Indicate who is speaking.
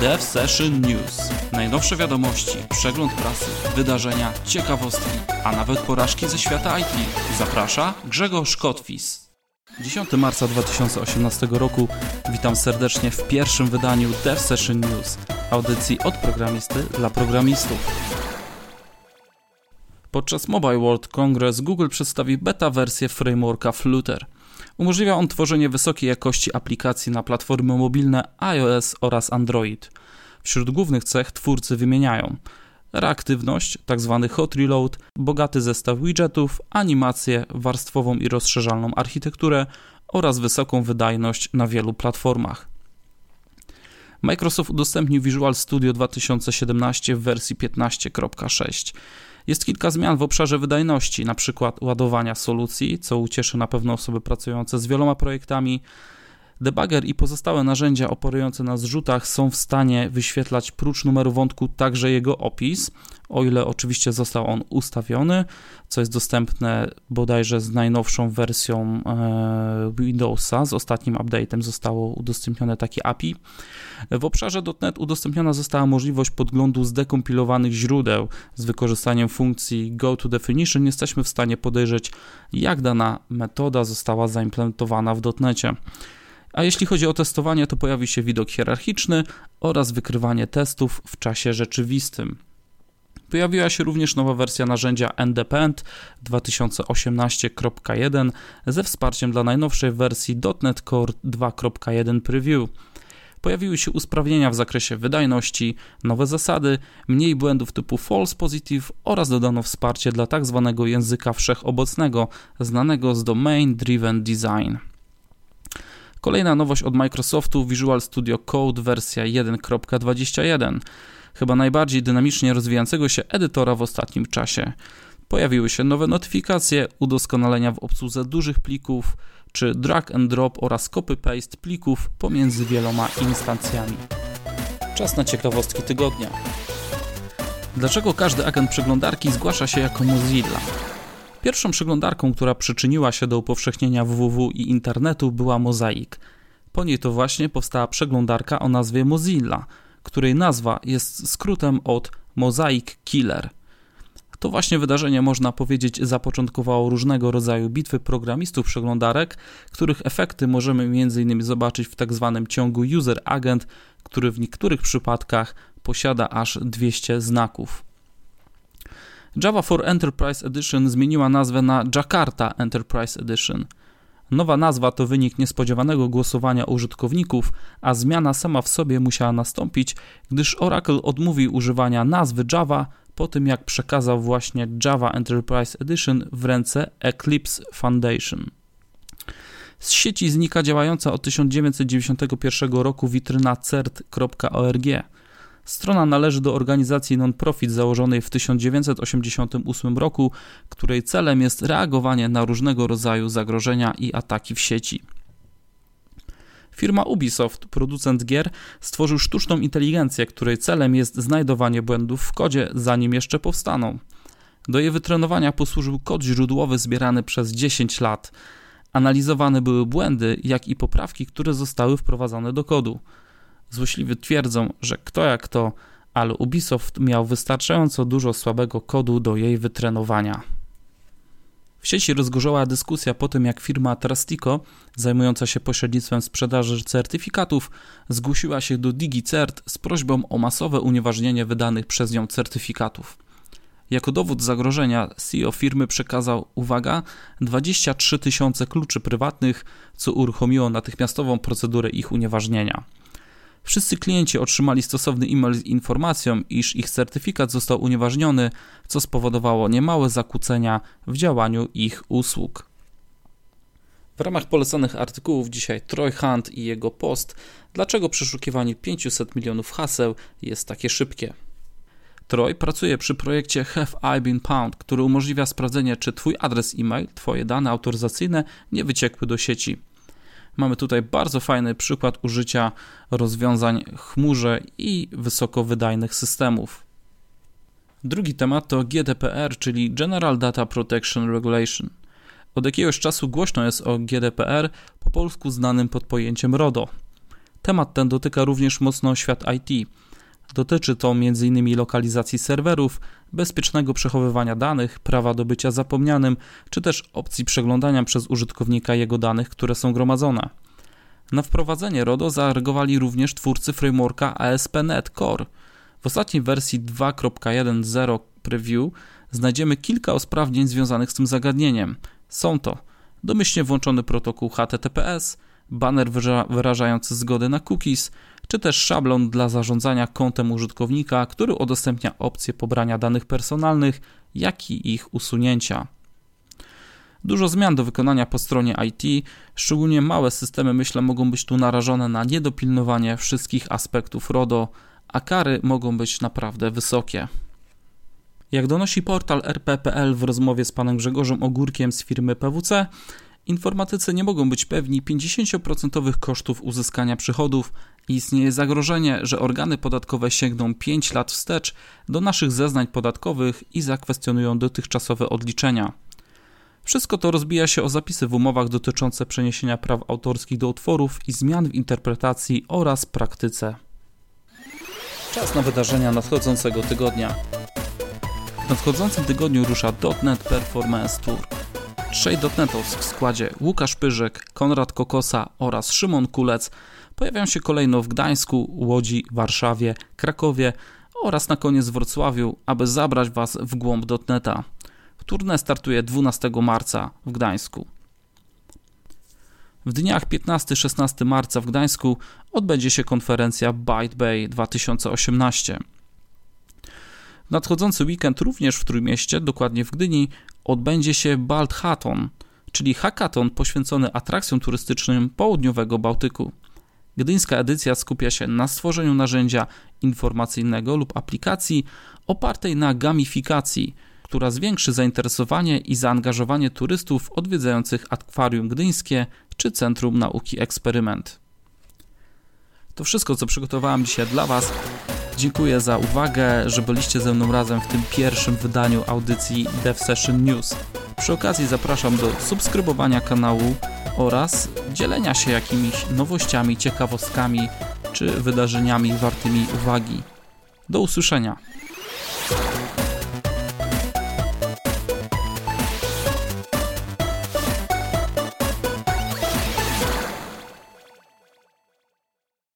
Speaker 1: Dev Session News. Najnowsze wiadomości, przegląd prasy, wydarzenia, ciekawostki, a nawet porażki ze świata IT. Zaprasza Grzegorz Kotwis. 10 marca 2018 roku witam serdecznie w pierwszym wydaniu Dev Session News, audycji od programisty dla programistów. Podczas Mobile World Congress Google przedstawi beta wersję frameworka Flutter. Umożliwia on tworzenie wysokiej jakości aplikacji na platformy mobilne iOS oraz Android. Wśród głównych cech twórcy wymieniają reaktywność, tzw. Tak hot reload, bogaty zestaw widgetów, animację, warstwową i rozszerzalną architekturę oraz wysoką wydajność na wielu platformach. Microsoft udostępnił Visual Studio 2017 w wersji 15.6. Jest kilka zmian w obszarze wydajności, np. ładowania solucji, co ucieszy na pewno osoby pracujące z wieloma projektami. Debugger i pozostałe narzędzia operujące na zrzutach są w stanie wyświetlać prócz numeru wątku także jego opis, o ile oczywiście został on ustawiony, co jest dostępne bodajże z najnowszą wersją e, Windowsa, z ostatnim update'em zostało udostępnione takie API. W obszarze .NET udostępniona została możliwość podglądu zdekompilowanych źródeł z wykorzystaniem funkcji GoToDefinition. Jesteśmy w stanie podejrzeć, jak dana metoda została zaimplementowana w .NETie. A jeśli chodzi o testowanie, to pojawi się widok hierarchiczny oraz wykrywanie testów w czasie rzeczywistym. Pojawiła się również nowa wersja narzędzia Independent 2018.1 ze wsparciem dla najnowszej wersji .NET Core 2.1 Preview. Pojawiły się usprawnienia w zakresie wydajności, nowe zasady, mniej błędów typu false positive oraz dodano wsparcie dla tzw. Tak języka wszechobecnego, znanego z Domain Driven Design. Kolejna nowość od Microsoftu Visual Studio Code wersja 1.21, chyba najbardziej dynamicznie rozwijającego się edytora w ostatnim czasie. Pojawiły się nowe notyfikacje, udoskonalenia w obsłudze dużych plików, czy drag and drop oraz copy-paste plików pomiędzy wieloma instancjami. Czas na ciekawostki tygodnia. Dlaczego każdy agent przeglądarki zgłasza się jako Mozilla? Pierwszą przeglądarką, która przyczyniła się do upowszechnienia www i internetu była Mosaic. Po niej to właśnie powstała przeglądarka o nazwie Mozilla, której nazwa jest skrótem od Mosaic Killer. To właśnie wydarzenie, można powiedzieć, zapoczątkowało różnego rodzaju bitwy programistów przeglądarek, których efekty możemy m.in. zobaczyć w. Tak ciągu User Agent, który w niektórych przypadkach posiada aż 200 znaków. Java for Enterprise Edition zmieniła nazwę na Jakarta Enterprise Edition. Nowa nazwa to wynik niespodziewanego głosowania użytkowników, a zmiana sama w sobie musiała nastąpić, gdyż Oracle odmówił używania nazwy Java po tym jak przekazał właśnie Java Enterprise Edition w ręce Eclipse Foundation. Z sieci znika działająca od 1991 roku witryna cert.org. Strona należy do organizacji non-profit założonej w 1988 roku, której celem jest reagowanie na różnego rodzaju zagrożenia i ataki w sieci. Firma Ubisoft, producent gier, stworzył sztuczną inteligencję, której celem jest znajdowanie błędów w kodzie, zanim jeszcze powstaną. Do jej wytrenowania posłużył kod źródłowy zbierany przez 10 lat. Analizowane były błędy, jak i poprawki, które zostały wprowadzone do kodu. Złośliwi twierdzą, że kto jak to, ale Ubisoft miał wystarczająco dużo słabego kodu do jej wytrenowania. W sieci rozgorzała dyskusja po tym, jak firma Trastico, zajmująca się pośrednictwem sprzedaży certyfikatów, zgłosiła się do DigiCert z prośbą o masowe unieważnienie wydanych przez nią certyfikatów. Jako dowód zagrożenia CEO firmy przekazał, uwaga, 23 tysiące kluczy prywatnych, co uruchomiło natychmiastową procedurę ich unieważnienia. Wszyscy klienci otrzymali stosowny e-mail z informacją, iż ich certyfikat został unieważniony, co spowodowało niemałe zakłócenia w działaniu ich usług. W ramach polecanych artykułów dzisiaj Troy Hunt i jego post, dlaczego przeszukiwanie 500 milionów haseł jest takie szybkie. Troy pracuje przy projekcie Have I Been Pound, który umożliwia sprawdzenie, czy Twój adres e-mail, Twoje dane autoryzacyjne nie wyciekły do sieci. Mamy tutaj bardzo fajny przykład użycia rozwiązań chmurze i wysokowydajnych systemów. Drugi temat to GDPR, czyli General Data Protection Regulation. Od jakiegoś czasu głośno jest o GDPR, po polsku znanym pod pojęciem RODO. Temat ten dotyka również mocno świat IT. Dotyczy to m.in. lokalizacji serwerów, bezpiecznego przechowywania danych, prawa do bycia zapomnianym, czy też opcji przeglądania przez użytkownika jego danych, które są gromadzone. Na wprowadzenie RODO zareagowali również twórcy frameworka ASP.NET Core. W ostatniej wersji 2.1.0 preview znajdziemy kilka usprawnień związanych z tym zagadnieniem. Są to domyślnie włączony protokół HTTPS, banner wyrażający zgodę na cookies, czy też szablon dla zarządzania kontem użytkownika, który udostępnia opcję pobrania danych personalnych, jak i ich usunięcia. Dużo zmian do wykonania po stronie IT, szczególnie małe systemy myślę mogą być tu narażone na niedopilnowanie wszystkich aspektów RODO, a kary mogą być naprawdę wysokie. Jak donosi portal RP.pl w rozmowie z panem Grzegorzem Ogórkiem z firmy PWC, informatycy nie mogą być pewni 50% kosztów uzyskania przychodów i istnieje zagrożenie, że organy podatkowe sięgną 5 lat wstecz do naszych zeznań podatkowych i zakwestionują dotychczasowe odliczenia. Wszystko to rozbija się o zapisy w umowach dotyczące przeniesienia praw autorskich do utworów i zmian w interpretacji oraz praktyce. Czas na wydarzenia nadchodzącego tygodnia. W nadchodzącym tygodniu rusza .NET Performance Tour. Trzej dotnetów w składzie Łukasz Pyżek, Konrad Kokosa oraz Szymon Kulec pojawią się kolejno w Gdańsku, Łodzi, Warszawie, Krakowie oraz na koniec Wrocławiu, aby zabrać Was w głąb dotneta. Tournée startuje 12 marca w Gdańsku. W dniach 15-16 marca w Gdańsku odbędzie się konferencja Byte Bay 2018. Nadchodzący weekend również w Trójmieście, dokładnie w Gdyni, odbędzie się Balt Hackathon, czyli hackathon poświęcony atrakcjom turystycznym południowego Bałtyku. Gdyńska edycja skupia się na stworzeniu narzędzia informacyjnego lub aplikacji opartej na gamifikacji – która zwiększy zainteresowanie i zaangażowanie turystów odwiedzających akwarium gdyńskie czy Centrum Nauki Eksperyment. To wszystko, co przygotowałem dzisiaj dla Was. Dziękuję za uwagę, że byliście ze mną razem w tym pierwszym wydaniu audycji Dev Session News. Przy okazji zapraszam do subskrybowania kanału oraz dzielenia się jakimiś nowościami, ciekawostkami czy wydarzeniami wartymi uwagi. Do usłyszenia.